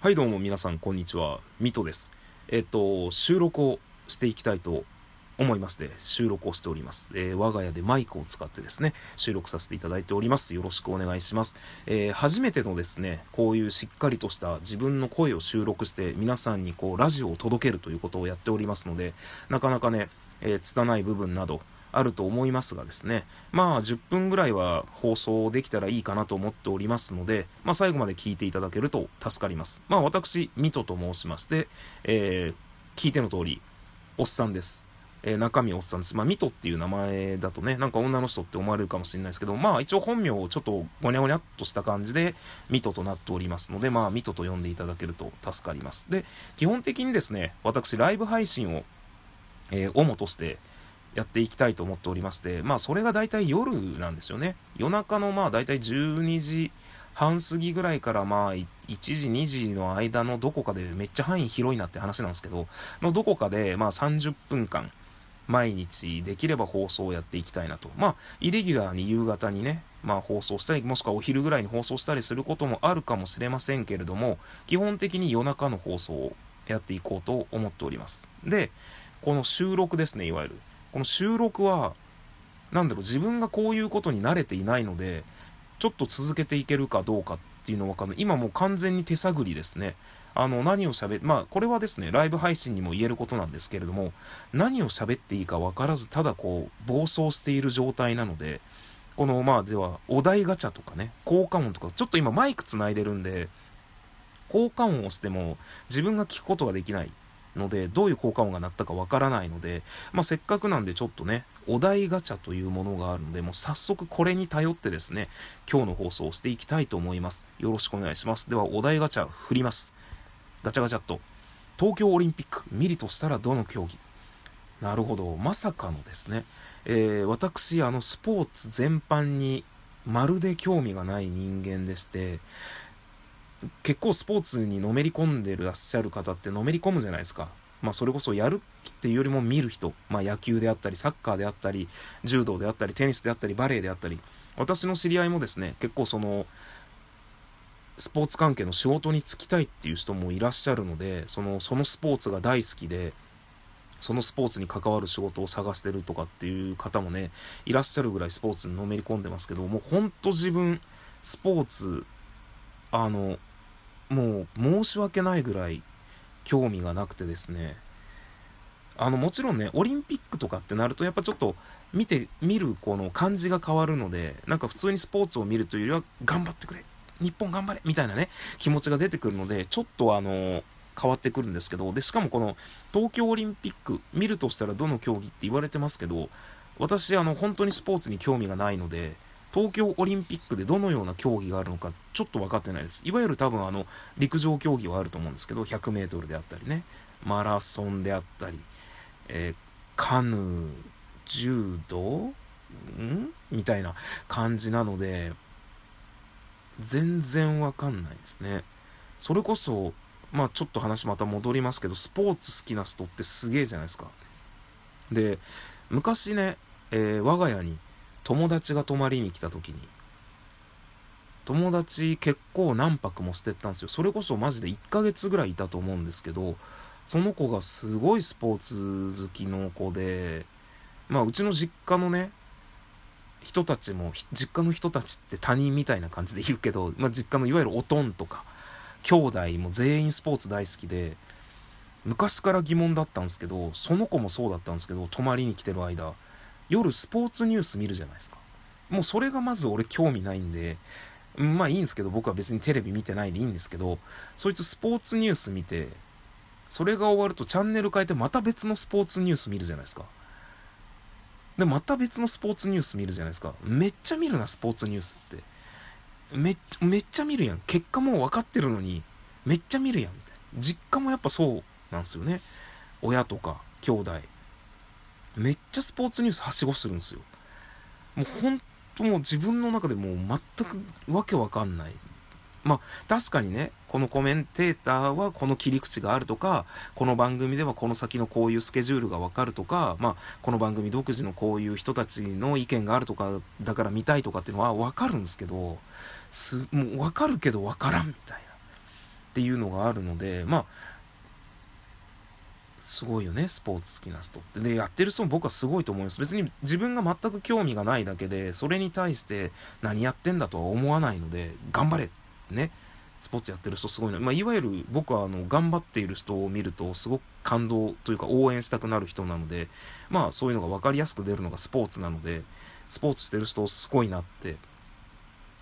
はいどうも皆さんこんにちは、ミトです。えっと、収録をしていきたいと思いますで、収録をしております。えー、我が家でマイクを使ってですね、収録させていただいております。よろしくお願いします。えー、初めてのですね、こういうしっかりとした自分の声を収録して皆さんにこうラジオを届けるということをやっておりますので、なかなかね、えー、拙い部分など、あると思いますがですね、まあ10分ぐらいは放送できたらいいかなと思っておりますので、まあ最後まで聞いていただけると助かります。まあ私、ミトと申しまして、えー、聞いての通り、おっさんです。えー、中身おっさんです。まあ、ミトっていう名前だとね、なんか女の人って思われるかもしれないですけど、まあ一応本名をちょっとごにゃごにゃっとした感じで、ミトとなっておりますので、まあミトと呼んでいただけると助かります。で、基本的にですね、私ライブ配信を、えー、主として、やっていきたいと思っておりまして、まあそれが大体夜なんですよね。夜中のまあ大体12時半過ぎぐらいからまあ1時2時の間のどこかでめっちゃ範囲広いなって話なんですけど、のどこかでまあ30分間毎日できれば放送をやっていきたいなと。まあイレギュラーに夕方にね、まあ放送したり、もしくはお昼ぐらいに放送したりすることもあるかもしれませんけれども、基本的に夜中の放送をやっていこうと思っております。で、この収録ですね、いわゆる。この収録は、なんだろう、自分がこういうことに慣れていないので、ちょっと続けていけるかどうかっていうのはわかんない。今もう完全に手探りですね。あの、何を喋まあ、これはですね、ライブ配信にも言えることなんですけれども、何を喋っていいか分からず、ただこう、暴走している状態なので、この、まあ、では、お題ガチャとかね、効果音とか、ちょっと今マイク繋いでるんで、効果音をしても自分が聞くことができないので、どういう効果音が鳴ったかわからないので、まあ、せっかくなんでちょっとね、お題ガチャというものがあるので、もう早速これに頼ってですね、今日の放送をしていきたいと思います。よろしくお願いします。では、お題ガチャ振ります。ガチャガチャっと。東京オリンピック、見るとしたらどの競技？なるほど。まさかのですね。えー、私、あの、スポーツ全般にまるで興味がない人間でして、結構スポーツにのめり込んでらっしゃる方ってのめり込むじゃないですか。まあそれこそやるっていうよりも見る人、まあ野球であったり、サッカーであったり、柔道であったり、テニスであったり、バレエであったり、私の知り合いもですね、結構その、スポーツ関係の仕事に就きたいっていう人もいらっしゃるので、その、そのスポーツが大好きで、そのスポーツに関わる仕事を探してるとかっていう方もね、いらっしゃるぐらいスポーツにのめり込んでますけど、もうほんと自分、スポーツ、あの、もう申し訳ないぐらい興味がなくてですね、あの、もちろんね、オリンピックとかってなると、やっぱちょっと見て、見るこの感じが変わるので、なんか普通にスポーツを見るというよりは、頑張ってくれ日本頑張れみたいなね、気持ちが出てくるので、ちょっとあの、変わってくるんですけど、で、しかもこの東京オリンピック、見るとしたらどの競技って言われてますけど、私、あの、本当にスポーツに興味がないので、東京オリンピックでどのような競技があるのかちょっと分かってないです。いわゆる多分あの陸上競技はあると思うんですけど、100メートルであったりね、マラソンであったり、えー、カヌー、柔道？ん？みたいな感じなので、全然わかんないですね。それこそ、まあちょっと話また戻りますけど、スポーツ好きな人ってすげえじゃないですか。で、昔ね、えー、我が家に友達が泊まりに来た時に、友達結構何泊もしてったんですよ。それこそマジで1ヶ月ぐらいいたと思うんですけど、その子がすごいスポーツ好きの子で、まあうちの実家のね、人たちも、実家の人たちって他人みたいな感じで言うけど、まあ実家のいわゆるおとんとか、兄弟も全員スポーツ大好きで、昔から疑問だったんですけど、その子もそうだったんですけど、泊まりに来てる間、夜スポーツニュース見るじゃないですか。もうそれがまず俺興味ないんで、まあいいんですけど、僕は別にテレビ見てないでいいんですけど、そいつスポーツニュース見て、それが終わるとチャンネル変えてまた別のスポーツニュース見るじゃないですか。で、また別のスポーツニュース見るじゃないですか。めっちゃ見るな、スポーツニュースって。めっちゃ、めっちゃ見るやん。結果もう分かってるのに、めっちゃ見るやん、みたいな。実家もやっぱそうなんですよね。親とか、兄弟。めっちゃスポーツニュースはしごするんですよ。もう本当もう自分の中でもう全くわけわかんない。まあ確かにね、このコメンテーターはこの切り口があるとか、この番組ではこの先のこういうスケジュールがわかるとか、まあこの番組独自のこういう人たちの意見があるとか、だから見たいとかっていうのはわかるんですけど、す、もうわかるけどわからんみたいな。っていうのがあるので、まあ、すごいよね、スポーツ好きな人って。で、やってる人も僕はすごいと思います。別に自分が全く興味がないだけで、それに対して何やってんだとは思わないので、頑張れね。スポーツやってる人すごいの。まあ、いわゆる僕はあの、頑張っている人を見ると、すごく感動というか応援したくなる人なので、まあ、そういうのが分かりやすく出るのがスポーツなので、スポーツしてる人すごいなって、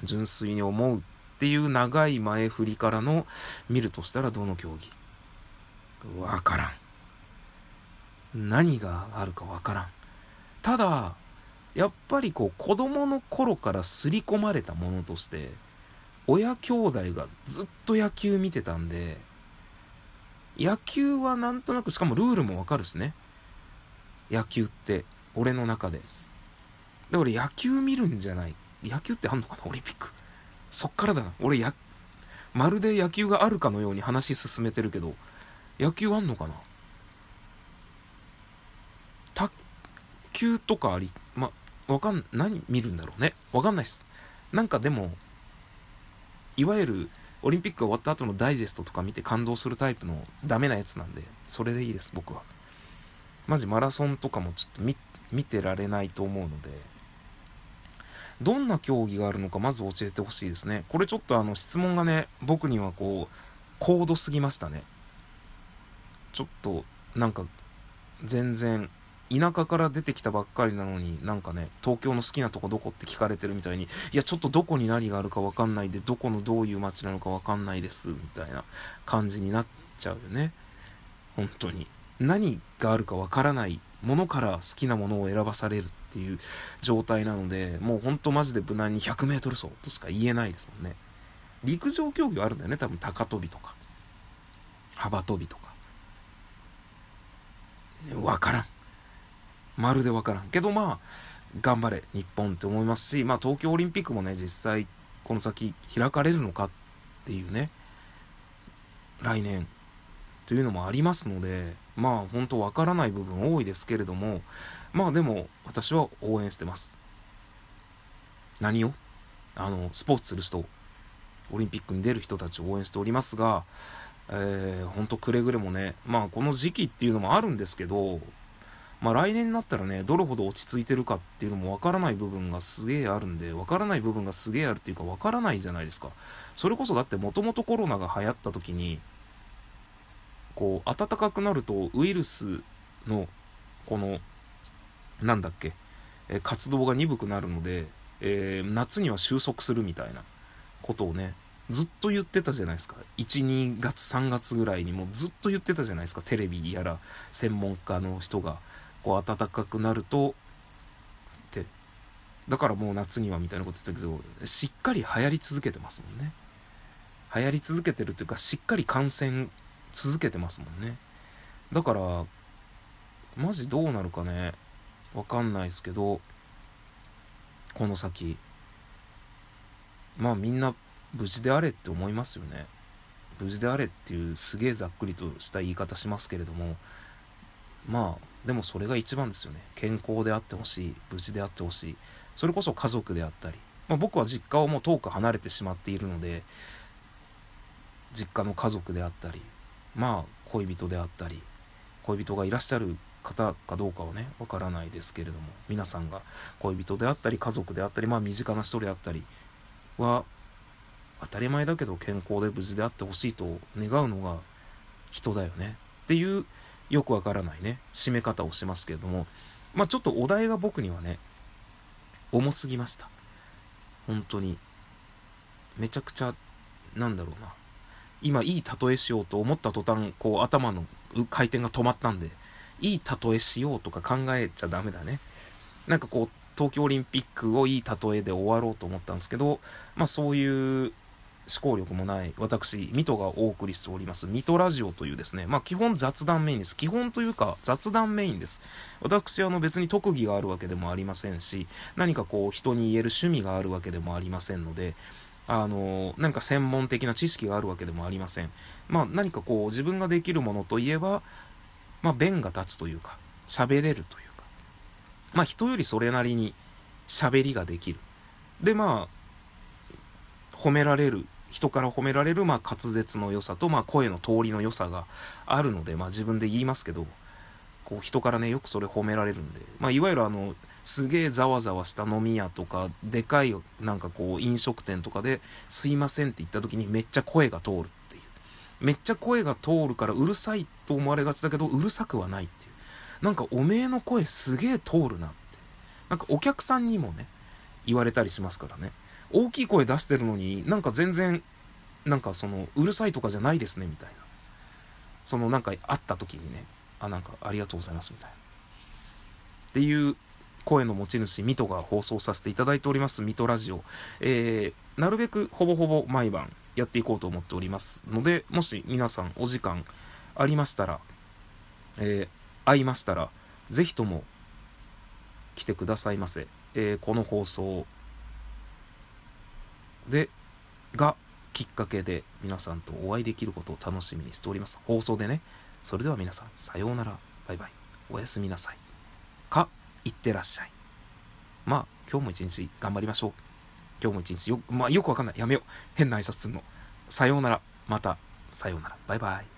純粋に思うっていう長い前振りからの、見るとしたらどの競技？わからん。何があるかわからん。ただ、やっぱりこう子供の頃から刷り込まれたものとして、親兄弟がずっと野球見てたんで、野球はなんとなく、しかもルールもわかるしね。野球って、俺の中で。だから野球見るんじゃない。野球ってあんのかなオリンピック。そっからだな。俺や、まるで野球があるかのように話進めてるけど、野球あんのかな球とかあり、ま、わかん、何見るんだろうね。わかんないっす。なんかでも、いわゆるオリンピックが終わった後のダイジェストとか見て感動するタイプのダメなやつなんで、それでいいです、僕は。マジマラソンとかもちょっと見、てられないと思うので、どんな競技があるのかまず教えてほしいですね。これちょっとあの質問がね、僕にはこう、高度すぎましたね。ちょっと、なんか、全然、田舎から出てきたばっかりなのになんかね、東京の好きなとこどこって聞かれてるみたいに、いや、ちょっとどこに何があるかわかんないで、どこのどういう街なのかわかんないです、みたいな感じになっちゃうよね。本当に。何があるかわからないものから好きなものを選ばされるっていう状態なので、もうほんとマジで無難に100メートル走としか言えないですもんね。陸上競技はあるんだよね、多分高跳びとか。幅跳びとか。わからん。まるでわからん。けどまあ、頑張れ、日本って思いますし、まあ東京オリンピックもね、実際、この先開かれるのかっていうね、来年というのもありますので、まあ本当わからない部分多いですけれども、まあでも私は応援してます。何を？あの、スポーツする人、オリンピックに出る人たちを応援しておりますが、えー、ほんとくれぐれもね、まあこの時期っていうのもあるんですけど、まあ来年になったらね、どれほど落ち着いてるかっていうのもわからない部分がすげえあるんで、わからない部分がすげえあるっていうかわからないじゃないですか。それこそだってもともとコロナが流行った時に、こう、暖かくなるとウイルスの、この、なんだっけ、え活動が鈍くなるので、えー、夏には収束するみたいなことをね、ずっと言ってたじゃないですか。1、2月、3月ぐらいにもずっと言ってたじゃないですか。テレビやら専門家の人が、こう暖かくなると、って。だからもう夏にはみたいなこと言ったけど、しっかり流行り続けてますもんね。流行り続けてるというか、しっかり感染続けてますもんね。だから、マジどうなるかね、わかんないですけど、この先。まあみんな無事であれって思いますよね。無事であれっていうすげえざっくりとした言い方しますけれども、まあ、でもそれが一番ですよね。健康であってほしい。無事であってほしい。それこそ家族であったり。まあ僕は実家をもう遠く離れてしまっているので、実家の家族であったり、まあ恋人であったり、恋人がいらっしゃる方かどうかはね、わからないですけれども、皆さんが恋人であったり、家族であったり、まあ身近な人であったりは、当たり前だけど健康で無事であってほしいと願うのが人だよねっていうよくわからないね締め方をしますけれどもまあちょっとお題が僕にはね重すぎました。本当に。めちゃくちゃなんだろうな。今いい例えしようと思った途端こう頭の回転が止まったんでいい例えしようとか考えちゃダメだね。なんかこう東京オリンピックをいい例えで終わろうと思ったんですけどまあそういう思考力もない私、ミトがお送りしております、ミトラジオというですね、まあ基本雑談メインです。基本というか雑談メインです。私、あの別に特技があるわけでもありませんし、何かこう人に言える趣味があるわけでもありませんので、あの、何か専門的な知識があるわけでもありません。まあ何かこう自分ができるものといえば、まあ弁が立つというか、喋れるというか、まあ人よりそれなりに喋りができる。でまあ、褒められる人から褒められる、まあ、滑舌の良さと、まあ、声の通りの良さがあるので、まあ、自分で言いますけど、こう、人からね、よくそれ褒められるんで、まあ、いわゆるあの、すげえざわざわした飲み屋とか、でかい、なんかこう、飲食店とかで、すいませんって言った時にめっちゃ声が通るっていう。めっちゃ声が通るからうるさいと思われがちだけど、うるさくはないっていう。なんか、おめえの声すげえ通るなって。なんか、お客さんにもね、言われたりしますからね。大きい声出してるのになんか全然なんかそのうるさいとかじゃないですねみたいな。そのなんか会った時にねあなんかありがとうございますみたいな。っていう声の持ち主ミトが放送させていただいておりますミトラジオ、えー、なるべくほぼほぼ毎晩やっていこうと思っておりますのでもし皆さんお時間ありましたら、えー、会いましたらぜひとも来てくださいませ、えー、この放送で、がきっかけで皆さんとお会いできることを楽しみにしております。放送でね。それでは皆さん、さようなら。バイバイ。おやすみなさい。か、いってらっしゃい。まあ、今日も一日頑張りましょう。今日も一日よ、まあ、よくわかんない。やめよう。変な挨拶すんの。さようなら。また、さようなら。バイバイ。